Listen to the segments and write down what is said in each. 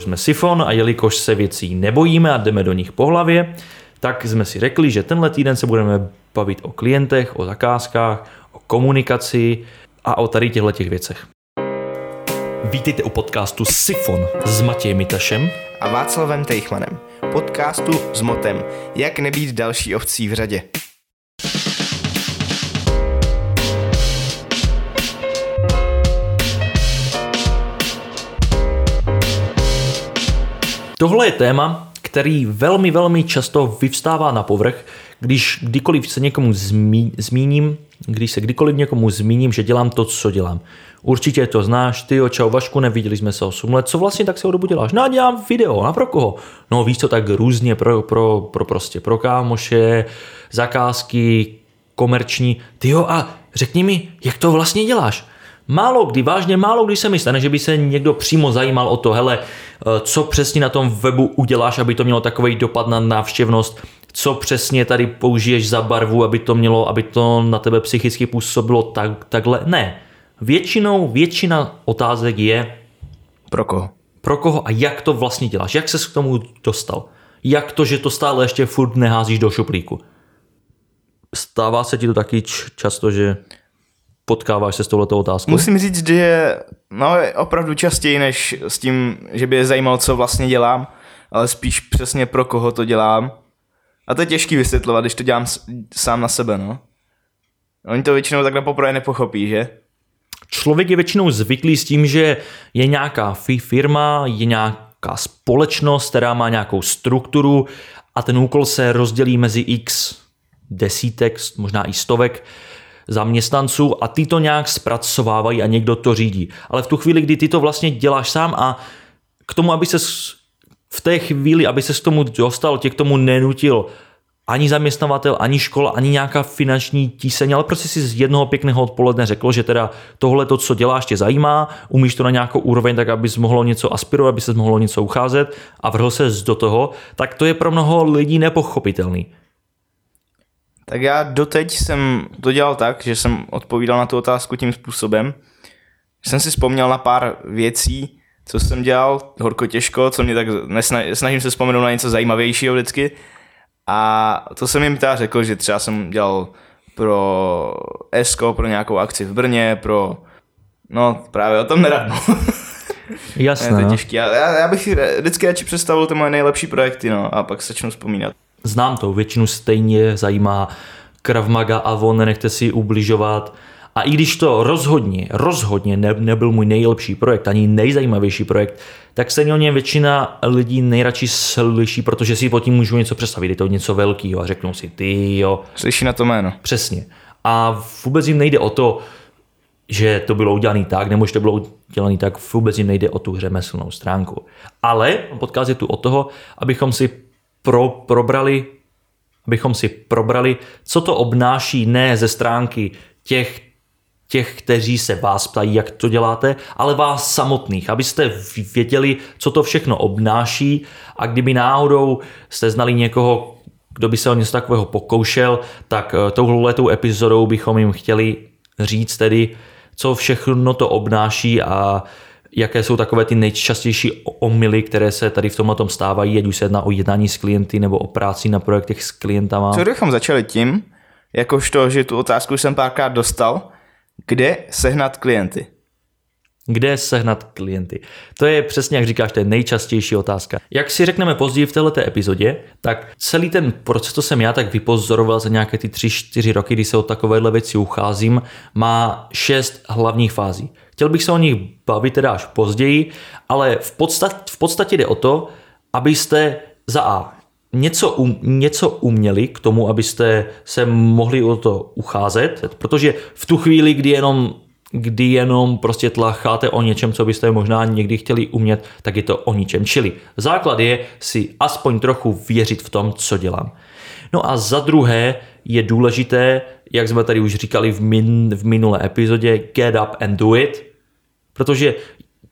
Jsme Sifon a jelikož se věcí nebojíme a jdeme do nich po hlavě, tak jsme si řekli, že tenhle týden se budeme bavit o klientech, o zakázkách, o komunikaci a o tady těchto těch věcech. Vítejte u podcastu Sifon s Matějem Mitašem a Václavem Tejchmanem. Podcastu s motem Jak nebýt další ovcí v řadě. Tohle je téma, který velmi, velmi často vyvstává na povrch, když kdykoliv se někomu zmí, zmíním, když se kdykoliv někomu zmíním, že dělám to, co dělám. Určitě to znáš, ty jo, čau Vašku, neviděli jsme se 8 let, co vlastně tak se dobu děláš? No dělám video, a pro koho? No víš co, tak různě pro, pro, pro prostě pro kámoše, zakázky, komerční. Ty jo, a řekni mi, jak to vlastně děláš? Málo kdy, vážně málo kdy se mi stane, že by se někdo přímo zajímal o to, hele, eh, co přesně na tom webu uděláš, aby to mělo takový dopad na návštěvnost, co přesně tady použiješ za barvu, aby to mělo, aby to na tebe psychicky působilo tak, takhle. Ne. Většinou, většina otázek je Pro koho? pro koho a jak to vlastně děláš, jak ses k tomu dostal. Jak to, že to stále ještě furt neházíš do šuplíku. Stává se ti to taky často, že potkáváš se s touhletou otázkou? Musím říct, že je no, opravdu častěji, než s tím, že by je zajímalo, co vlastně dělám, ale spíš přesně pro koho to dělám. A to je těžký vysvětlovat, když to dělám s- sám na sebe, no. Oni to většinou takhle poprvé nepochopí, že? Člověk je většinou zvyklý s tím, že je nějaká fi- firma, je nějaká společnost, která má nějakou strukturu a ten úkol se rozdělí mezi x desítek, možná i stovek zaměstnanců a ty to nějak zpracovávají a někdo to řídí. Ale v tu chvíli, kdy ty to vlastně děláš sám a k tomu, aby se v té chvíli, aby se k tomu dostal, tě k tomu nenutil ani zaměstnavatel, ani škola, ani nějaká finanční tíseň, ale prostě si z jednoho pěkného odpoledne řekl, že teda tohle to, co děláš, tě zajímá, umíš to na nějakou úroveň, tak abys mohlo něco aspirovat, aby se mohlo něco ucházet a vrhl se do toho, tak to je pro mnoho lidí nepochopitelný. Tak já doteď jsem to dělal tak, že jsem odpovídal na tu otázku tím způsobem, že jsem si vzpomněl na pár věcí, co jsem dělal horko těžko, co mě tak nesna- snažím se vzpomenout na něco zajímavějšího vždycky. A to jsem jim teda řekl, že třeba jsem dělal pro ESCO, pro nějakou akci v Brně, pro... No, právě o tom nerad. no. je Jasné. to no. těžký. Já, já, bych si vždycky radši představil ty moje nejlepší projekty, no, a pak začnu vzpomínat. Znám to, většinu stejně zajímá Krav Maga a on nenechte si ubližovat. A i když to rozhodně, rozhodně ne, nebyl můj nejlepší projekt, ani nejzajímavější projekt, tak stejně o něm většina lidí nejradši slyší, protože si pod tím můžu něco představit. Je to něco velkého a řeknou si, ty jo, Slyší na to jméno. Přesně. A vůbec jim nejde o to, že to bylo udělané tak, nebo že to bylo udělané tak, vůbec jim nejde o tu řemeslnou stránku. Ale podcast je tu o toho, abychom si pro, probrali, abychom si probrali, co to obnáší ne ze stránky těch, těch, kteří se vás ptají, jak to děláte, ale vás samotných, abyste věděli, co to všechno obnáší. A kdyby náhodou jste znali někoho, kdo by se o něco takového pokoušel, tak eh, touhletou epizodou bychom jim chtěli říct tedy, co všechno to obnáší a jaké jsou takové ty nejčastější omily, které se tady v tomhle stávají, ať už se jedná o jednání s klienty nebo o práci na projektech s klientama. Co kdybychom začali tím, jakožto, že tu otázku jsem párkrát dostal, kde sehnat klienty? Kde sehnat klienty? To je přesně, jak říkáš, to je nejčastější otázka. Jak si řekneme později v této epizodě, tak celý ten proces, co jsem já tak vypozoroval za nějaké ty 3-4 roky, kdy se o takovéhle věci ucházím, má šest hlavních fází. Chtěl bych se o nich bavit teda až později, ale v podstatě, v podstatě jde o to, abyste za A něco, um, něco uměli k tomu, abyste se mohli o to ucházet, protože v tu chvíli, kdy jenom kdy jenom prostě tlacháte o něčem, co byste možná někdy chtěli umět, tak je to o ničem. Čili základ je si aspoň trochu věřit v tom, co dělám. No a za druhé je důležité, jak jsme tady už říkali v, min, v minulé epizodě, get up and do it, protože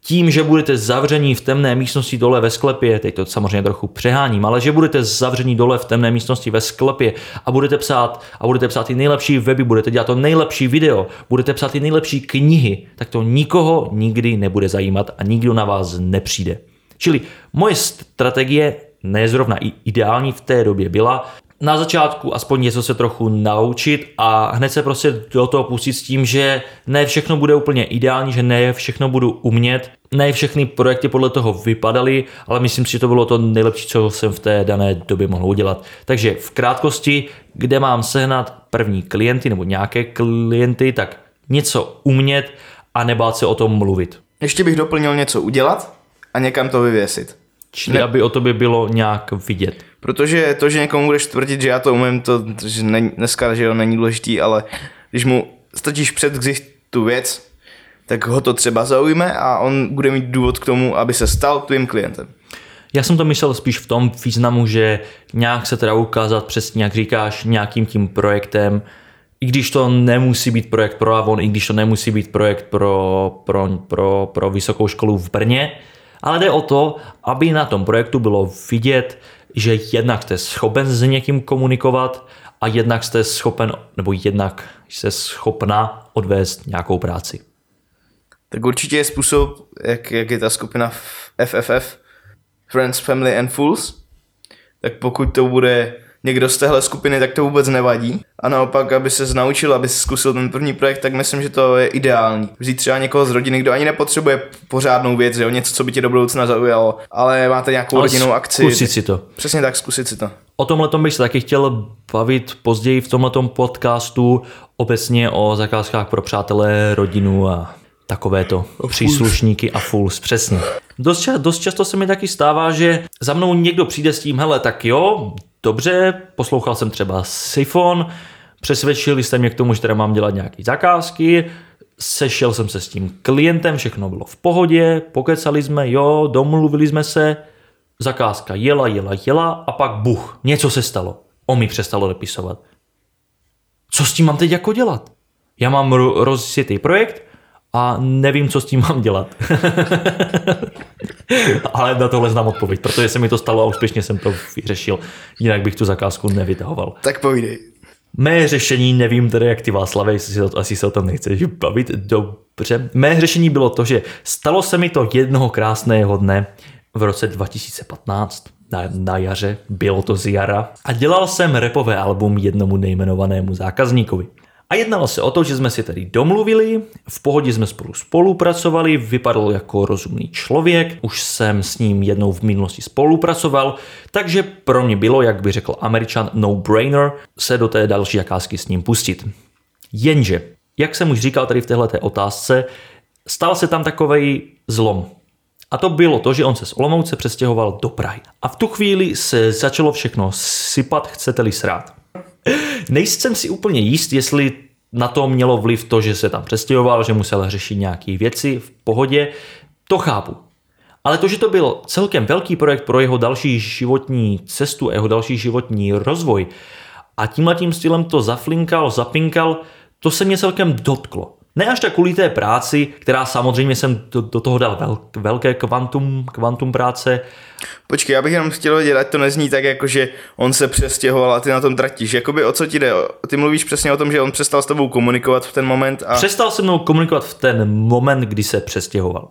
tím, že budete zavření v temné místnosti dole ve sklepě, teď to samozřejmě trochu přeháním, ale že budete zavření dole v temné místnosti ve sklepě a budete psát a budete psát ty nejlepší weby, budete dělat to nejlepší video, budete psát ty nejlepší knihy, tak to nikoho nikdy nebude zajímat a nikdo na vás nepřijde. Čili moje strategie, ne zrovna ideální v té době, byla na začátku aspoň něco se trochu naučit a hned se prostě do toho pustit s tím, že ne všechno bude úplně ideální, že ne všechno budu umět, ne všechny projekty podle toho vypadaly, ale myslím si, že to bylo to nejlepší, co jsem v té dané době mohl udělat. Takže v krátkosti, kde mám sehnat první klienty nebo nějaké klienty, tak něco umět a nebát se o tom mluvit. Ještě bych doplnil něco udělat a někam to vyvěsit. Čili ne. aby o tobě bylo nějak vidět. Protože to, že někomu budeš tvrdit, že já to umím, to že není, dneska že jo, není důležitý, ale když mu stačíš před tu věc, tak ho to třeba zaujme a on bude mít důvod k tomu, aby se stal tvým klientem. Já jsem to myslel spíš v tom významu, že nějak se teda ukázat přesně, jak říkáš, nějakým tím projektem, i když to nemusí být projekt pro Avon, i když to nemusí být projekt pro, pro, pro, pro vysokou školu v Brně, ale jde o to, aby na tom projektu bylo vidět, že jednak jste schopen s někým komunikovat a jednak jste schopen, nebo jednak jste schopna odvést nějakou práci. Tak určitě je způsob, jak, jak je ta skupina FFF, Friends, Family and Fools, tak pokud to bude někdo z téhle skupiny, tak to vůbec nevadí. A naopak, aby se naučil, aby zkusil ten první projekt, tak myslím, že to je ideální. Vzít třeba někoho z rodiny, kdo ani nepotřebuje pořádnou věc, jo, něco, co by tě do budoucna zaujalo, ale máte nějakou ale rodinnou akci. Zkusit si to. Přesně tak, zkusit si to. O tomhle bych se taky chtěl bavit později v tomhle podcastu obecně o zakázkách pro přátelé, rodinu a takovéto příslušníky a fools, přesně. Dost, ča- dost často se mi taky stává, že za mnou někdo přijde s tím, hele, tak jo, dobře, poslouchal jsem třeba Sifon, přesvědčili jste mě k tomu, že teda mám dělat nějaké zakázky, sešel jsem se s tím klientem, všechno bylo v pohodě, pokecali jsme, jo, domluvili jsme se, zakázka jela, jela, jela a pak buch, něco se stalo. On mi přestalo depisovat. Co s tím mám teď jako dělat? Já mám rozjetý projekt, a nevím, co s tím mám dělat. Ale na tohle znám odpověď, protože se mi to stalo a úspěšně jsem to vyřešil. Jinak bych tu zakázku nevytahoval. Tak povídej. Mé řešení, nevím tedy jak ty Václavě, jestli se, asi se o tom nechceš bavit, dobře. Mé řešení bylo to, že stalo se mi to jednoho krásného dne v roce 2015, na, na jaře, bylo to z jara, a dělal jsem repové album jednomu nejmenovanému zákazníkovi. A jednalo se o to, že jsme si tedy domluvili, v pohodě jsme spolu spolupracovali, vypadal jako rozumný člověk, už jsem s ním jednou v minulosti spolupracoval, takže pro mě bylo, jak by řekl američan, no-brainer se do té další zakázky s ním pustit. Jenže, jak jsem už říkal tady v této otázce, stal se tam takový zlom. A to bylo to, že on se z Olomouce přestěhoval do Prahy. A v tu chvíli se začalo všechno sypat, chcete-li srát. Nejsem si úplně jist, jestli na to mělo vliv to, že se tam přestěhoval, že musel řešit nějaké věci v pohodě. To chápu. Ale to, že to byl celkem velký projekt pro jeho další životní cestu, jeho další životní rozvoj a tímhle tím stylem to zaflinkal, zapinkal, to se mě celkem dotklo. Ne až tak kvůli té práci, která samozřejmě jsem do, do toho dal vel, velké kvantum, kvantum práce. Počkej, já bych jenom chtěl vědět, ať to nezní tak, jako že on se přestěhoval a ty na tom tratíš. Jakoby o co ti jde? Ty mluvíš přesně o tom, že on přestal s tebou komunikovat v ten moment a... Přestal se mnou komunikovat v ten moment, kdy se přestěhoval.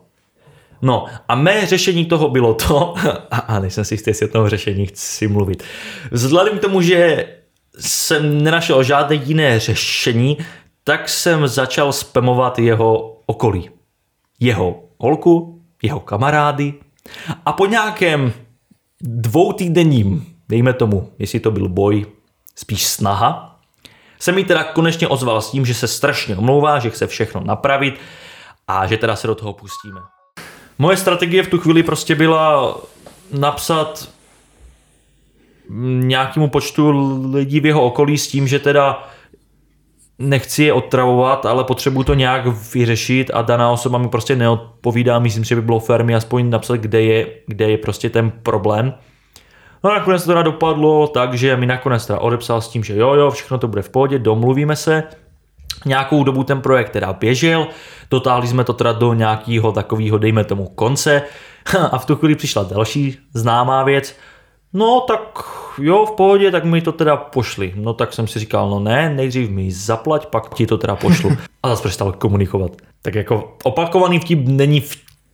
No a mé řešení toho bylo to, a, a nejsem si jistý, jestli o tom řešení chci mluvit. Vzhledem k tomu, že jsem nenašel žádné jiné řešení, tak jsem začal spamovat jeho okolí. Jeho holku, jeho kamarády a po nějakém dvoutýdenním, dejme tomu, jestli to byl boj, spíš snaha, se mi teda konečně ozval s tím, že se strašně omlouvá, že chce všechno napravit a že teda se do toho pustíme. Moje strategie v tu chvíli prostě byla napsat nějakému počtu lidí v jeho okolí s tím, že teda nechci je otravovat, ale potřebuji to nějak vyřešit a daná osoba mi prostě neodpovídá. Myslím že by bylo fér mi aspoň napsat, kde je, kde je prostě ten problém. No a nakonec to teda dopadlo tak, že mi nakonec teda odepsal s tím, že jo, jo, všechno to bude v pohodě, domluvíme se. Nějakou dobu ten projekt teda běžel, dotáhli jsme to teda do nějakého takového, dejme tomu, konce a v tu chvíli přišla další známá věc, No tak jo, v pohodě, tak mi to teda pošli. No tak jsem si říkal, no ne, nejdřív mi zaplať, pak ti to teda pošlu. A zase přestal komunikovat. Tak jako opakovaný vtip není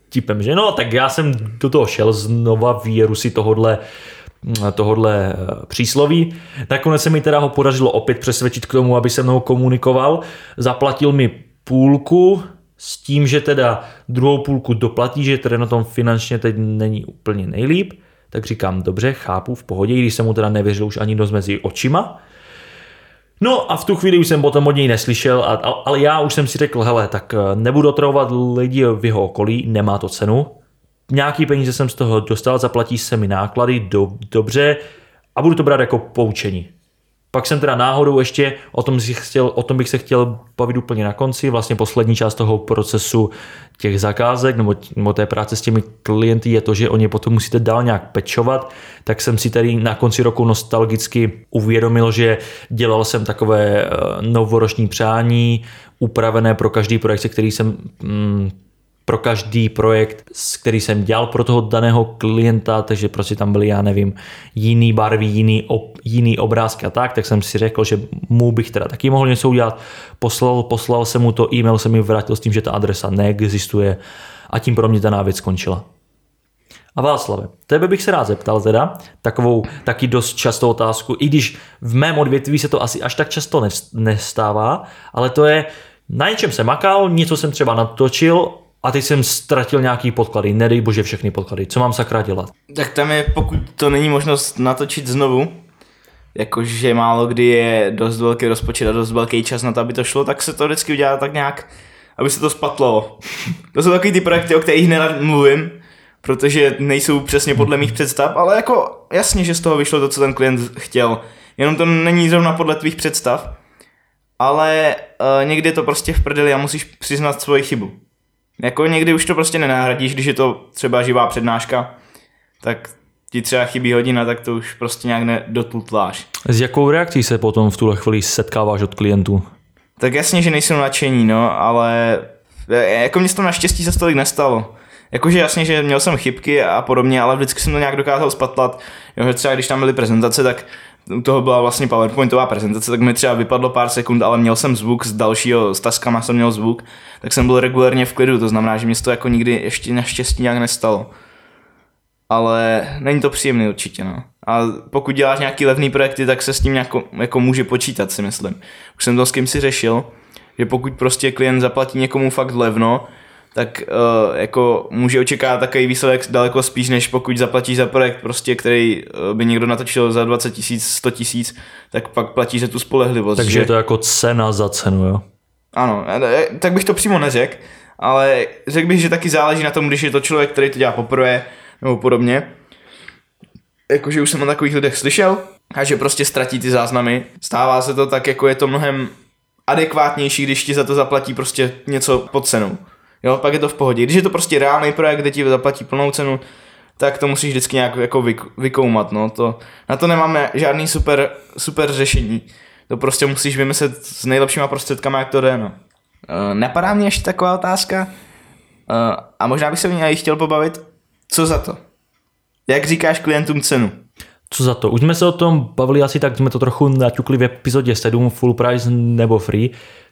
tipem, že no, tak já jsem do toho šel znova věru si tohodle tohodle eh, přísloví. Nakonec se mi teda ho podařilo opět přesvědčit k tomu, aby se mnou komunikoval. Zaplatil mi půlku s tím, že teda druhou půlku doplatí, že teda na tom finančně teď není úplně nejlíp. Tak říkám, dobře, chápu, v pohodě, když jsem mu teda nevěřil už ani dost mezi očima. No a v tu chvíli už jsem potom od něj neslyšel, a, ale já už jsem si řekl, hele, tak eh, nebudu otravovat lidi v jeho okolí, nemá to cenu. Nějaký peníze jsem z toho dostal, zaplatí se mi náklady, do, dobře, a budu to brát jako poučení. Pak jsem teda náhodou ještě, o tom, si chtěl, o tom bych se chtěl bavit úplně na konci, vlastně poslední část toho procesu těch zakázek nebo, nebo té práce s těmi klienty je to, že oni potom musíte dál nějak pečovat, tak jsem si tady na konci roku nostalgicky uvědomil, že dělal jsem takové eh, novoroční přání, upravené pro každý projekt, který jsem mm, pro každý projekt, který jsem dělal pro toho daného klienta, takže prostě tam byly, já nevím, jiný barvy, jiný, ob, jiný obrázky a tak, tak jsem si řekl, že mu bych teda taky mohl něco udělat. Poslal, poslal jsem mu to, e-mail jsem mi vrátil s tím, že ta adresa neexistuje a tím pro mě ta věc skončila. A Václave, tebe bych se rád zeptal teda, takovou taky dost častou otázku, i když v mém odvětví se to asi až tak často nestává, ale to je, na něčem jsem makal, něco jsem třeba natočil a teď jsem ztratil nějaký podklady, nedej bože všechny podklady, co mám sakra dělat? Tak tam je, pokud to není možnost natočit znovu, jakože málo kdy je dost velký rozpočet a dost velký čas na to, aby to šlo, tak se to vždycky udělá tak nějak, aby se to spatlo. To jsou takový ty projekty, o kterých nerad mluvím, protože nejsou přesně podle mých představ, ale jako jasně, že z toho vyšlo to, co ten klient chtěl. Jenom to není zrovna podle tvých představ, ale uh, někdy je to prostě v prdeli a musíš přiznat svoji chybu. Jako někdy už to prostě nenahradíš, když je to třeba živá přednáška, tak ti třeba chybí hodina, tak to už prostě nějak nedotutláš. S jakou reakcí se potom v tuhle chvíli setkáváš od klientů? Tak jasně, že nejsou nadšení, no, ale e, jako mě to naštěstí se tolik nestalo. Jakože jasně, že měl jsem chybky a podobně, ale vždycky jsem to nějak dokázal spatlat. Jo, že třeba když tam byly prezentace, tak u toho byla vlastně PowerPointová prezentace, tak mi třeba vypadlo pár sekund, ale měl jsem zvuk z dalšího, s taskama jsem měl zvuk, tak jsem byl regulérně v klidu, to znamená, že mě to jako nikdy ještě naštěstí nějak nestalo. Ale není to příjemný určitě, no. A pokud děláš nějaký levný projekty, tak se s tím jako, jako může počítat, si myslím. Už jsem to s kým si řešil, že pokud prostě klient zaplatí někomu fakt levno, tak uh, jako může očekávat takový výsledek daleko spíš, než pokud zaplatíš za projekt, prostě, který uh, by někdo natočil za 20 tisíc, 100 tisíc, tak pak platíš za tu spolehlivost. Takže že... je to jako cena za cenu, jo? Ano, e, tak bych to přímo neřekl, ale řekl bych, že taky záleží na tom, když je to člověk, který to dělá poprvé, nebo podobně. Jakože už jsem o takových lidech slyšel, a že prostě ztratí ty záznamy. Stává se to tak, jako je to mnohem adekvátnější, když ti za to zaplatí prostě něco pod cenou. Jo, pak je to v pohodě. Když je to prostě reálný projekt, kde ti zaplatí plnou cenu, tak to musíš vždycky nějak jako vykoumat, no. To, na to nemáme žádný super, super řešení. To prostě musíš vymyslet s nejlepšíma prostředkama, jak to jde, no. Uh, napadá mě ještě taková otázka, uh, a možná bych se v ní chtěl pobavit, co za to? Jak říkáš klientům cenu? Co za to? Už jsme se o tom bavili asi tak, jsme to trochu naťukli v epizodě 7, full price nebo free.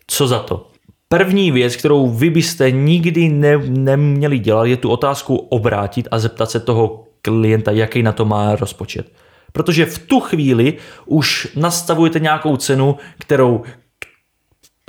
Co za to? První věc, kterou vy byste nikdy ne, neměli dělat, je tu otázku obrátit a zeptat se toho klienta, jaký na to má rozpočet. Protože v tu chvíli už nastavujete nějakou cenu, kterou,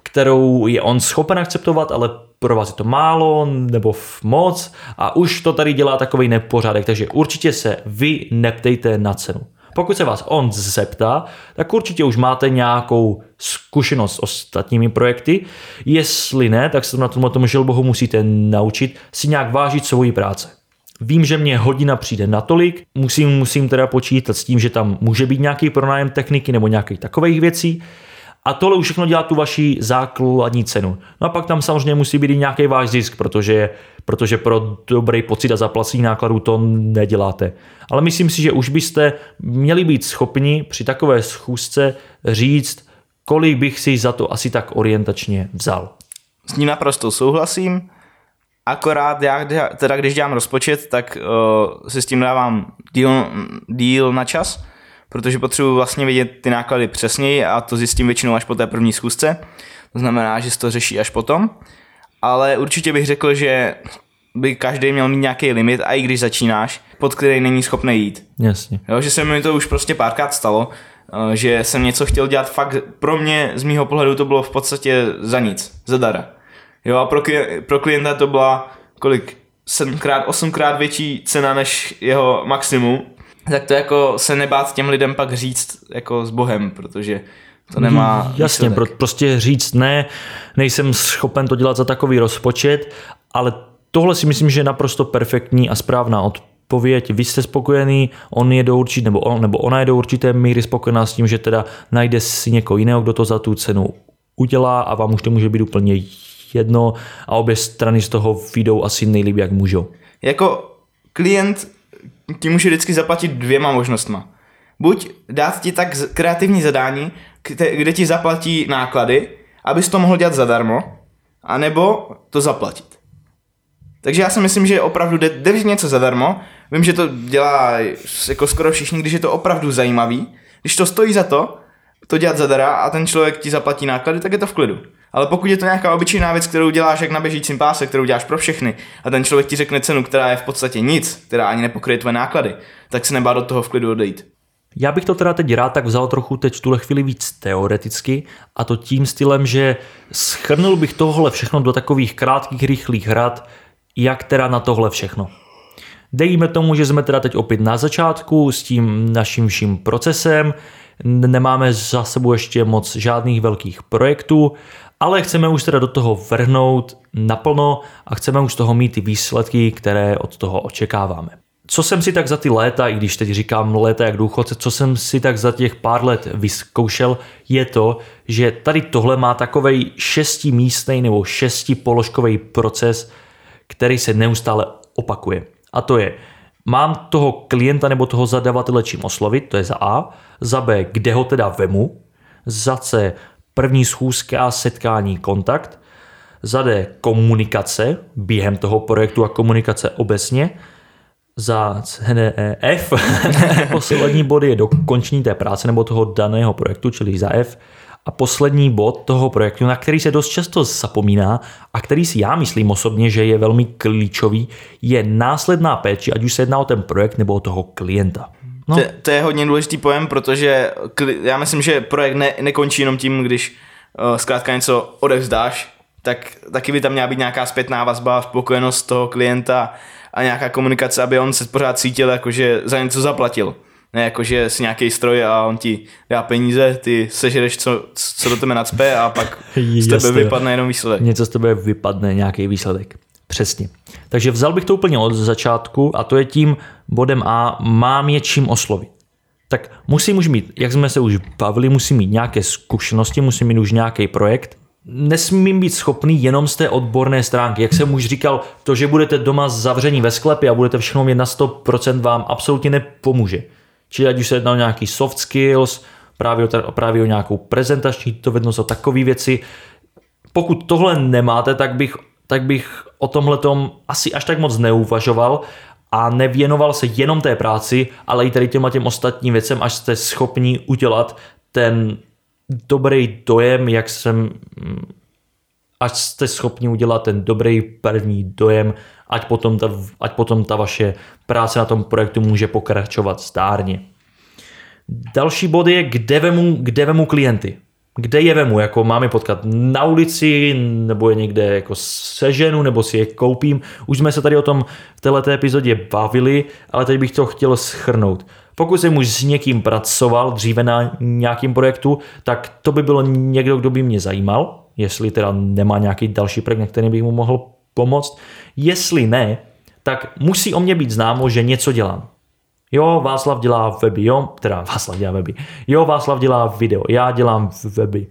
kterou je on schopen akceptovat, ale pro vás je to málo nebo moc a už to tady dělá takový nepořádek, takže určitě se vy neptejte na cenu. Pokud se vás on zeptá, tak určitě už máte nějakou zkušenost s ostatními projekty. Jestli ne, tak se na tomhle tomu žilbohu musíte naučit si nějak vážit svoji práce. Vím, že mě hodina přijde natolik, musím, musím teda počítat s tím, že tam může být nějaký pronájem techniky nebo nějakých takových věcí, a tohle už všechno dělá tu vaši základní cenu. No a pak tam samozřejmě musí být i nějaký váš zisk, protože, protože pro dobrý pocit a zaplacení nákladů to neděláte. Ale myslím si, že už byste měli být schopni při takové schůzce říct, kolik bych si za to asi tak orientačně vzal. S ním naprosto souhlasím. Akorát já, teda když dělám rozpočet, tak uh, si s tím dávám díl, díl na čas, protože potřebuji vlastně vidět ty náklady přesněji a to zjistím většinou až po té první schůzce. To znamená, že se to řeší až potom. Ale určitě bych řekl, že by každý měl mít nějaký limit, a i když začínáš, pod který není schopný jít. Jasně. Jo, že se mi to už prostě párkrát stalo, eh, že jsem něco chtěl dělat fakt, pro mě z mýho pohledu to bylo v podstatě za nic, za dara. Jo a pro, pro klienta to byla kolik, sedmkrát, osmkrát větší cena než jeho maximum, tak to jako se nebát těm lidem pak říct jako s Bohem, protože to nemá Jasně, pro, prostě říct ne, nejsem schopen to dělat za takový rozpočet, ale tohle si myslím, že je naprosto perfektní a správná odpověď. Vy jste spokojený, on je do určitě, nebo, on, nebo ona je do určité míry spokojená s tím, že teda najde si někoho jiného, kdo to za tu cenu udělá a vám už to může být úplně jedno a obě strany z toho vyjdou asi nejlíp, jak můžou. Jako klient ti může vždycky zaplatit dvěma možnostma. Buď dát ti tak kreativní zadání, kde ti zaplatí náklady, abys to mohl dělat zadarmo, anebo to zaplatit. Takže já si myslím, že opravdu jde, jde něco zadarmo. Vím, že to dělá jako skoro všichni, když je to opravdu zajímavý. Když to stojí za to, to dělat zadara a ten člověk ti zaplatí náklady, tak je to v klidu. Ale pokud je to nějaká obyčejná věc, kterou děláš jak na běžícím páse, kterou děláš pro všechny, a ten člověk ti řekne cenu, která je v podstatě nic, která ani nepokryje tvoje náklady, tak se nebá do toho v klidu odejít. Já bych to teda teď rád tak vzal trochu teď v tuhle chvíli víc teoreticky a to tím stylem, že schrnul bych tohle všechno do takových krátkých, rychlých hrad, jak teda na tohle všechno. Dejme tomu, že jsme teda teď opět na začátku s tím naším vším procesem, nemáme za sebou ještě moc žádných velkých projektů, ale chceme už teda do toho vrhnout naplno a chceme už z toho mít ty výsledky, které od toho očekáváme. Co jsem si tak za ty léta, i když teď říkám léta jak důchodce, co jsem si tak za těch pár let vyzkoušel, je to, že tady tohle má takový šestimístný nebo šestipoložkový proces, který se neustále opakuje. A to je, mám toho klienta nebo toho zadavatele čím oslovit, to je za A, za B, kde ho teda vemu, za C, první schůzka, setkání, kontakt, za D, komunikace během toho projektu a komunikace obecně, za e, F, poslední bod je dokončení té práce nebo toho daného projektu, čili za F, a poslední bod toho projektu, na který se dost často zapomíná a který si já myslím osobně, že je velmi klíčový, je následná péče, ať už se jedná o ten projekt nebo o toho klienta. No. To, to je hodně důležitý pojem, protože já myslím, že projekt ne, nekončí jenom tím, když uh, zkrátka něco odevzdáš, tak taky by tam měla být nějaká zpětná vazba, spokojenost toho klienta a nějaká komunikace, aby on se pořád cítil, jako že za něco zaplatil. Ne jako, že si nějaký stroj a on ti dá peníze, ty sežereš, co, co do tebe nacpe a pak z tebe vypadne jenom výsledek. Něco z tebe vypadne, nějaký výsledek. Přesně. Takže vzal bych to úplně od začátku a to je tím bodem A, mám je čím oslovit. Tak musím už mít, jak jsme se už bavili, musím mít nějaké zkušenosti, musím mít už nějaký projekt. Nesmím být schopný jenom z té odborné stránky. Jak jsem už říkal, to, že budete doma zavření ve sklepě a budete všechno mít na 100% vám absolutně nepomůže. Čili ať už se jedná o nějaký soft skills, právě o, právě o nějakou prezentační dovednost, o takové věci. Pokud tohle nemáte, tak bych, tak bych o tomhle asi až tak moc neuvažoval a nevěnoval se jenom té práci, ale i tady těma těm ostatním věcem, až jste schopni udělat ten dobrý dojem, jak jsem až jste schopni udělat ten dobrý první dojem, ať potom ta, ať potom ta vaše práce na tom projektu může pokračovat stárně. Další bod je, kde vemu, kde vemu klienty. Kde je vemu, jako mám je potkat na ulici, nebo je někde jako seženu, nebo si je koupím. Už jsme se tady o tom v této epizodě bavili, ale teď bych to chtěl schrnout. Pokud jsem už s někým pracoval dříve na nějakém projektu, tak to by bylo někdo, kdo by mě zajímal, jestli teda nemá nějaký další projekt, na který bych mu mohl pomoct. Jestli ne, tak musí o mě být známo, že něco dělám. Jo, Václav dělá weby, jo, teda Václav dělá weby. Jo, Václav dělá video, já dělám weby.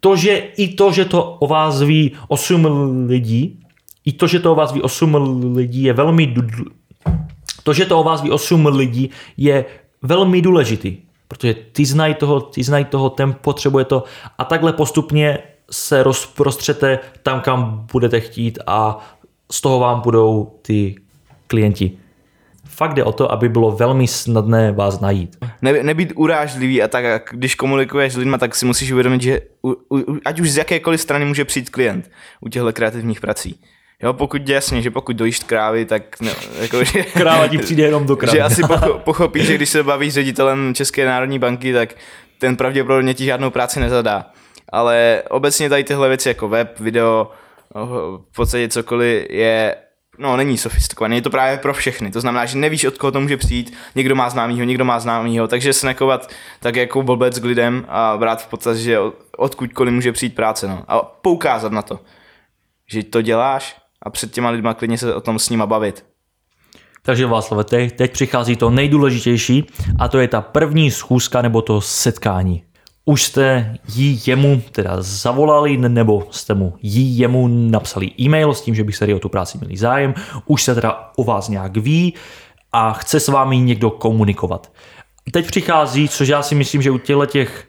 To, že i to, že to o vás ví 8 lidí, i to, že to o vás ví 8 lidí je velmi to, že to o vás ví 8 lidí je velmi důležitý, protože ty znají toho, ty znají toho, ten potřebuje to a takhle postupně se rozprostřete tam, kam budete chtít a z toho vám budou ty klienti. Fakt jde o to, aby bylo velmi snadné vás najít. Ne, nebýt urážlivý a tak, když komunikuješ s lidmi, tak si musíš uvědomit, že u, u, ať už z jakékoliv strany může přijít klient u těchto kreativních prací. Jo, pokud jasně, že pokud dojíš krávy, tak ne, jako, že, Kráva ti přijde jenom do krávy. že asi pocho, pochopíš, že když se bavíš s ředitelem České národní banky, tak ten pravděpodobně ti žádnou práci nezadá. Ale obecně tady tyhle věci jako web, video, v podstatě cokoliv je no, není sofistikovaný, je to právě pro všechny. To znamená, že nevíš, od koho to může přijít, někdo má známýho, někdo má známýho, takže se nekovat tak jako blbec k lidem a brát v podstatě, že odkudkoliv může přijít práce. No. A poukázat na to, že to děláš a před těma lidma klidně se o tom s nima bavit. Takže Václav, teď, teď přichází to nejdůležitější a to je ta první schůzka nebo to setkání. Už jste jí jemu teda zavolali, nebo jste mu jí jemu napsali e-mail s tím, že bych se o tu práci měli zájem, už se teda o vás nějak ví a chce s vámi někdo komunikovat. Teď přichází, což já si myslím, že u těchto těch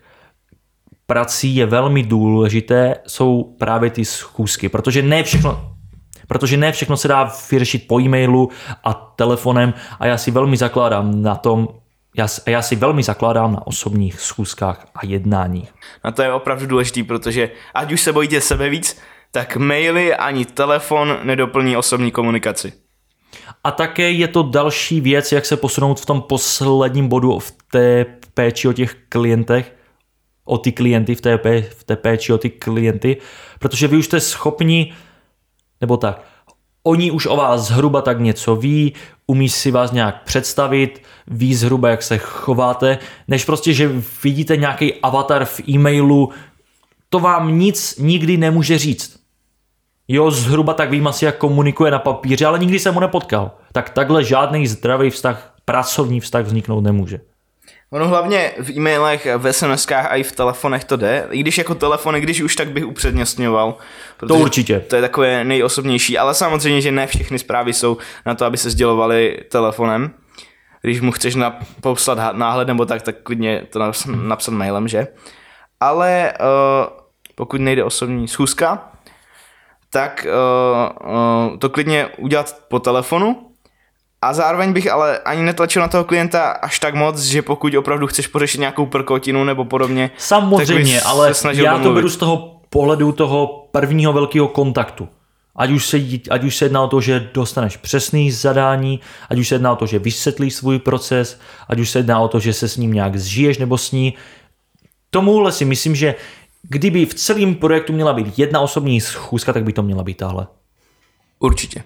prací je velmi důležité, jsou právě ty schůzky, protože ne všechno, protože ne všechno se dá vyřešit po e-mailu a telefonem a já si velmi zakládám na tom, já, já si velmi zakládám na osobních schůzkách a jednáních. A to je opravdu důležité, protože ať už se bojíte sebe víc, tak maily ani telefon nedoplní osobní komunikaci. A také je to další věc, jak se posunout v tom posledním bodu v té péči o těch klientech, o ty klienty, v té, v té péči o ty klienty, protože vy už jste schopni, nebo tak, oni už o vás zhruba tak něco ví, umí si vás nějak představit, ví zhruba, jak se chováte, než prostě, že vidíte nějaký avatar v e-mailu, to vám nic nikdy nemůže říct. Jo, zhruba tak vím asi, jak komunikuje na papíře, ale nikdy jsem mu nepotkal. Tak takhle žádný zdravý vztah, pracovní vztah vzniknout nemůže. Ono hlavně v e-mailech, v sms a i v telefonech to jde. I když jako telefony, když už tak bych upřednostňoval. To určitě. To je takové nejosobnější, ale samozřejmě, že ne všechny zprávy jsou na to, aby se sdělovaly telefonem. Když mu chceš na, poslat náhled nebo tak, tak klidně to napsat mailem, že? Ale uh, pokud nejde osobní schůzka, tak uh, uh, to klidně udělat po telefonu, a zároveň bych ale ani netlačil na toho klienta až tak moc, že pokud opravdu chceš pořešit nějakou prkotinu nebo podobně. Samozřejmě, ale já domluvit. to beru z toho pohledu toho prvního velkého kontaktu. Ať už, se, ať už se jedná o to, že dostaneš přesný zadání, ať už se jedná o to, že vysvětlíš svůj proces, ať už se jedná o to, že se s ním nějak zžiješ nebo s ní. Tomuhle si myslím, že kdyby v celém projektu měla být jedna osobní schůzka, tak by to měla být tahle. Určitě.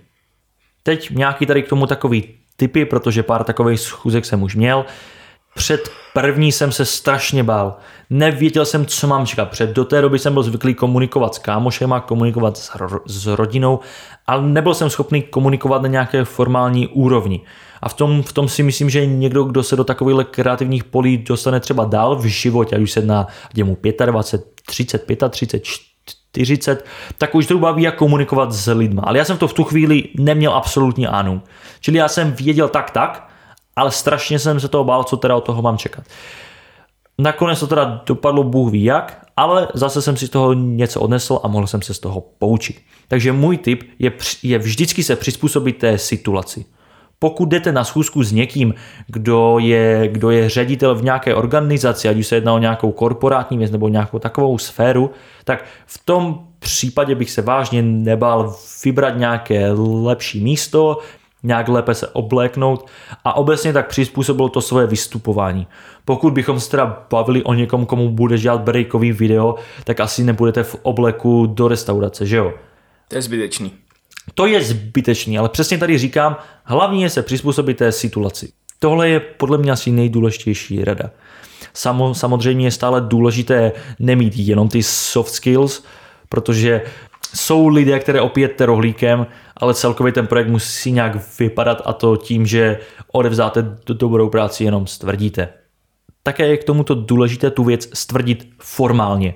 Teď nějaký tady k tomu takový typy, protože pár takových schůzek jsem už měl. Před první jsem se strašně bál. Nevěděl jsem, co mám čekat. Před do té doby jsem byl zvyklý komunikovat s kámošem a komunikovat s, ro- s rodinou, ale nebyl jsem schopný komunikovat na nějaké formální úrovni. A v tom, v tom si myslím, že někdo, kdo se do takových kreativních polí dostane třeba dál v životě, ať už se na mu 25, 30, 35, 40, tak už zhruba ví, jak komunikovat s lidma. Ale já jsem to v tu chvíli neměl absolutně anu. Čili já jsem věděl tak, tak, ale strašně jsem se toho bál, co teda od toho mám čekat. Nakonec to teda dopadlo Bůh ví jak, ale zase jsem si z toho něco odnesl a mohl jsem se z toho poučit. Takže můj tip je, je vždycky se přizpůsobit té situaci. Pokud jdete na schůzku s někým, kdo je, kdo je ředitel v nějaké organizaci, ať už se jedná o nějakou korporátní věc nebo nějakou takovou sféru, tak v tom případě bych se vážně nebál vybrat nějaké lepší místo, nějak lépe se obléknout a obecně tak přizpůsobil to svoje vystupování. Pokud bychom se teda bavili o někom, komu bude dělat breakový video, tak asi nebudete v obleku do restaurace, že jo? To je zbytečný. To je zbytečný, ale přesně tady říkám, hlavně je se přizpůsobit té situaci. Tohle je podle mě asi nejdůležitější rada. Samo, samozřejmě je stále důležité nemít jenom ty soft skills, protože jsou lidé, které opijete rohlíkem, ale celkově ten projekt musí nějak vypadat a to tím, že odevzáte dobrou práci jenom stvrdíte. Také je k tomuto důležité tu věc stvrdit formálně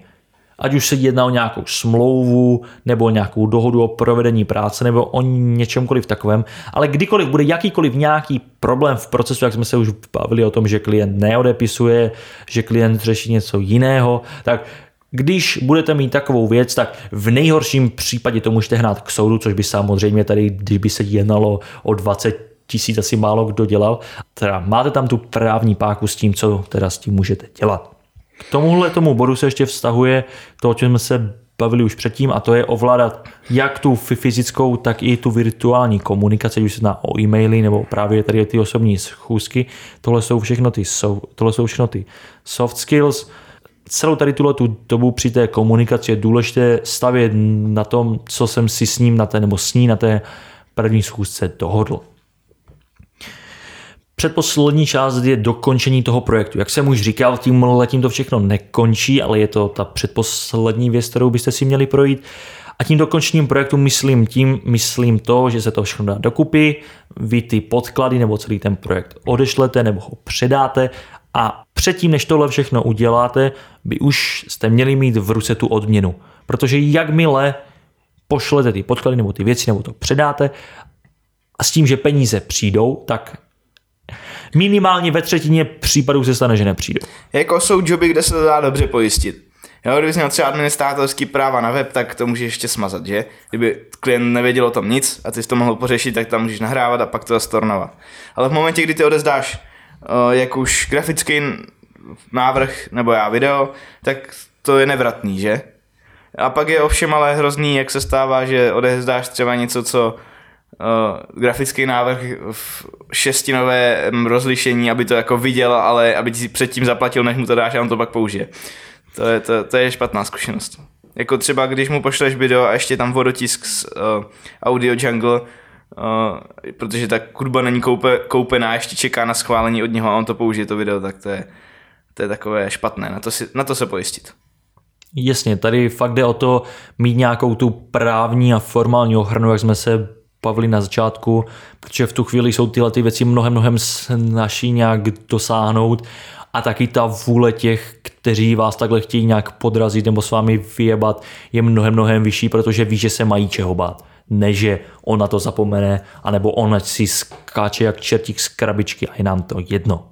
ať už se jedná o nějakou smlouvu nebo nějakou dohodu o provedení práce nebo o něčemkoliv takovém, ale kdykoliv bude jakýkoliv nějaký problém v procesu, jak jsme se už bavili o tom, že klient neodepisuje, že klient řeší něco jiného, tak když budete mít takovou věc, tak v nejhorším případě to můžete hnát k soudu, což by samozřejmě tady, když by se jednalo o 20 tisíc asi málo kdo dělal. Teda máte tam tu právní páku s tím, co teda s tím můžete dělat. K tomuhle tomu bodu se ještě vztahuje to, o čem jsme se bavili už předtím a to je ovládat jak tu fyzickou, tak i tu virtuální komunikaci, už se zná o e-maily nebo právě tady ty osobní schůzky. Tohle jsou všechno ty, tohle jsou všechno ty soft skills. Celou tady tuhle tu dobu při té komunikaci je důležité stavět na tom, co jsem si s ním na té, nebo s ní na té první schůzce dohodl. Předposlední část je dokončení toho projektu. Jak jsem už říkal, tím letím to všechno nekončí, ale je to ta předposlední věc, kterou byste si měli projít. A tím dokončením projektu myslím tím, myslím to, že se to všechno dá dokupy, vy ty podklady nebo celý ten projekt odešlete nebo ho předáte a předtím, než tohle všechno uděláte, by už jste měli mít v ruce tu odměnu. Protože jakmile pošlete ty podklady nebo ty věci nebo to předáte a s tím, že peníze přijdou, tak minimálně ve třetině případů se stane, že nepřijdou. Jako jsou joby, kde se to dá dobře pojistit. Jo, kdybys měl třeba administrátorský práva na web, tak to můžeš ještě smazat, že? Kdyby klient nevěděl o tom nic a ty jsi to mohl pořešit, tak tam můžeš nahrávat a pak to zastornovat. Ale v momentě, kdy ty odezdáš uh, jak už grafický návrh nebo já video, tak to je nevratný, že? A pak je ovšem ale hrozný, jak se stává, že odezdáš třeba něco, co uh, grafický návrh v šestinové rozlišení, aby to jako viděl, ale aby ti předtím zaplatil, než mu to dáš a on to pak použije. To je, to, to je špatná zkušenost. Jako třeba, když mu pošleš video a ještě tam vodotisk z uh, Audio Jungle, uh, protože ta kurba není koupe, koupená, ještě čeká na schválení od něho a on to použije to video, tak to je, to je takové špatné, na to, si, na to se pojistit. Jasně, tady fakt jde o to mít nějakou tu právní a formální ochranu, jak jsme se bavili na začátku, protože v tu chvíli jsou tyhle ty věci mnohem, mnohem snaží nějak dosáhnout a taky ta vůle těch, kteří vás takhle chtějí nějak podrazit nebo s vámi vyjebat, je mnohem, mnohem vyšší, protože ví, že se mají čeho bát. Ne, že on na to zapomene, anebo on si skáče jak čertík z krabičky a je nám to jedno.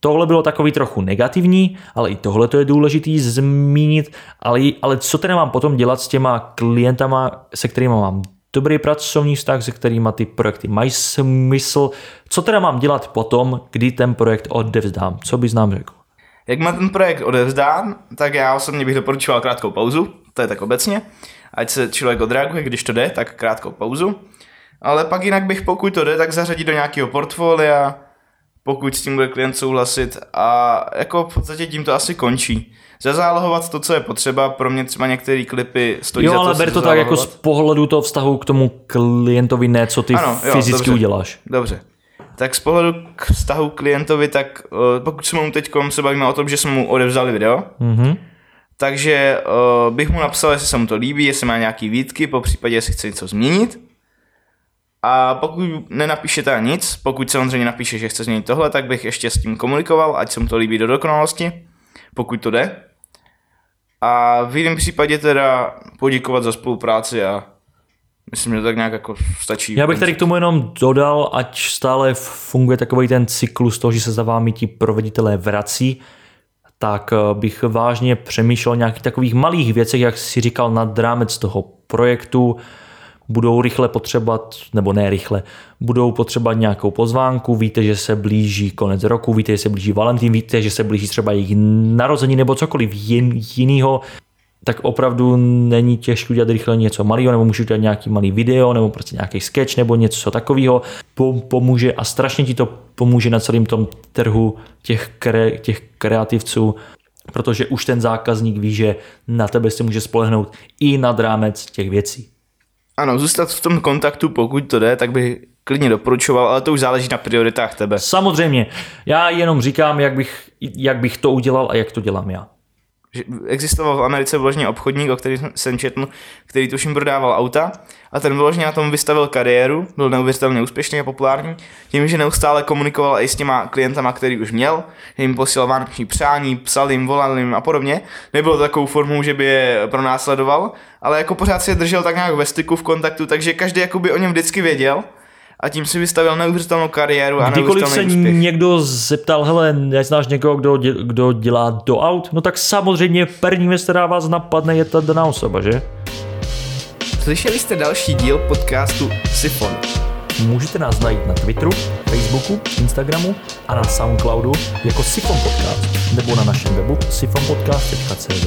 Tohle bylo takový trochu negativní, ale i tohle to je důležitý zmínit, ale, ale co teda mám potom dělat s těma klientama, se kterými mám dobrý pracovní vztah, se kterými ty projekty mají smysl. Co teda mám dělat potom, kdy ten projekt odevzdám? Co bys nám řekl? Jak má ten projekt odevzdán, tak já osobně bych doporučoval krátkou pauzu, to je tak obecně. Ať se člověk odreaguje, když to jde, tak krátkou pauzu. Ale pak jinak bych, pokud to jde, tak zařadit do nějakého portfolia, pokud s tím bude klient souhlasit a jako v podstatě tím to asi končí. Zazálohovat to, co je potřeba, pro mě třeba některé klipy stojí jo, za to ale ber to tak jako z pohledu toho vztahu k tomu klientovi, ne co ty ano, jo, fyzicky dobře, uděláš. Dobře. Tak z pohledu k vztahu klientovi, tak uh, pokud jsme mu teď se bavíme o tom, že jsme mu odevzali video, mm-hmm. takže uh, bych mu napsal, jestli se mu to líbí, jestli má nějaký výtky, po případě jestli chce něco změnit. A pokud nenapíše teda nic, pokud samozřejmě napíše, že chce změnit tohle, tak bych ještě s tím komunikoval, ať se mu to líbí do dokonalosti, pokud to jde. A v jiném případě teda poděkovat za spolupráci a myslím, že to tak nějak jako stačí. Já bych tady k tomu jenom dodal, ať stále funguje takový ten cyklus toho, že se za vámi ti proveditelé vrací, tak eh, bych vážně přemýšlel o nějakých takových malých věcech, jak si říkal, nad rámec toho projektu, budou rychle potřebovat, nebo ne rychle, budou potřebovat nějakou pozvánku, víte, že se blíží konec roku, víte, že se blíží Valentín, víte, že se blíží třeba jejich narození nebo cokoliv jin, jiného, tak opravdu není těžké udělat rychle něco malého, nebo můžu udělat nějaký malý video, nebo prostě nějaký sketch, nebo něco takového. Pomůže a strašně ti to pomůže na celém tom trhu těch, kre, těch kreativců, protože už ten zákazník ví, že na tebe se může spolehnout i nad rámec těch věcí. Ano, zůstat v tom kontaktu, pokud to jde, tak bych klidně doporučoval, ale to už záleží na prioritách tebe. Samozřejmě. Já jenom říkám, jak bych, jak bych to udělal a jak to dělám já existoval v Americe vložně obchodník, o který jsem četl, který tuším prodával auta a ten vložně na tom vystavil kariéru, byl neuvěřitelně úspěšný a populární, tím, že neustále komunikoval i s těma klientama, který už měl, jim posílal vánoční přání, psal jim, volal jim a podobně. Nebylo to takovou formou, že by je pronásledoval, ale jako pořád si držel tak nějak ve styku, v kontaktu, takže každý jakoby o něm vždycky věděl a tím si vystavil neuvěřitelnou kariéru a Kdykoliv se úspěch. někdo zeptal, hele, neznáš někoho, kdo, děl, kdo dělá do aut? No tak samozřejmě první věc, která vás napadne, je ta daná osoba, že? Slyšeli jste další díl podcastu Sifon. Můžete nás najít na Twitteru, Facebooku, Instagramu a na Soundcloudu jako Sifon Podcast nebo na našem webu sifonpodcast.cz.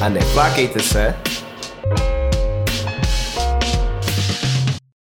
A neplákejte se,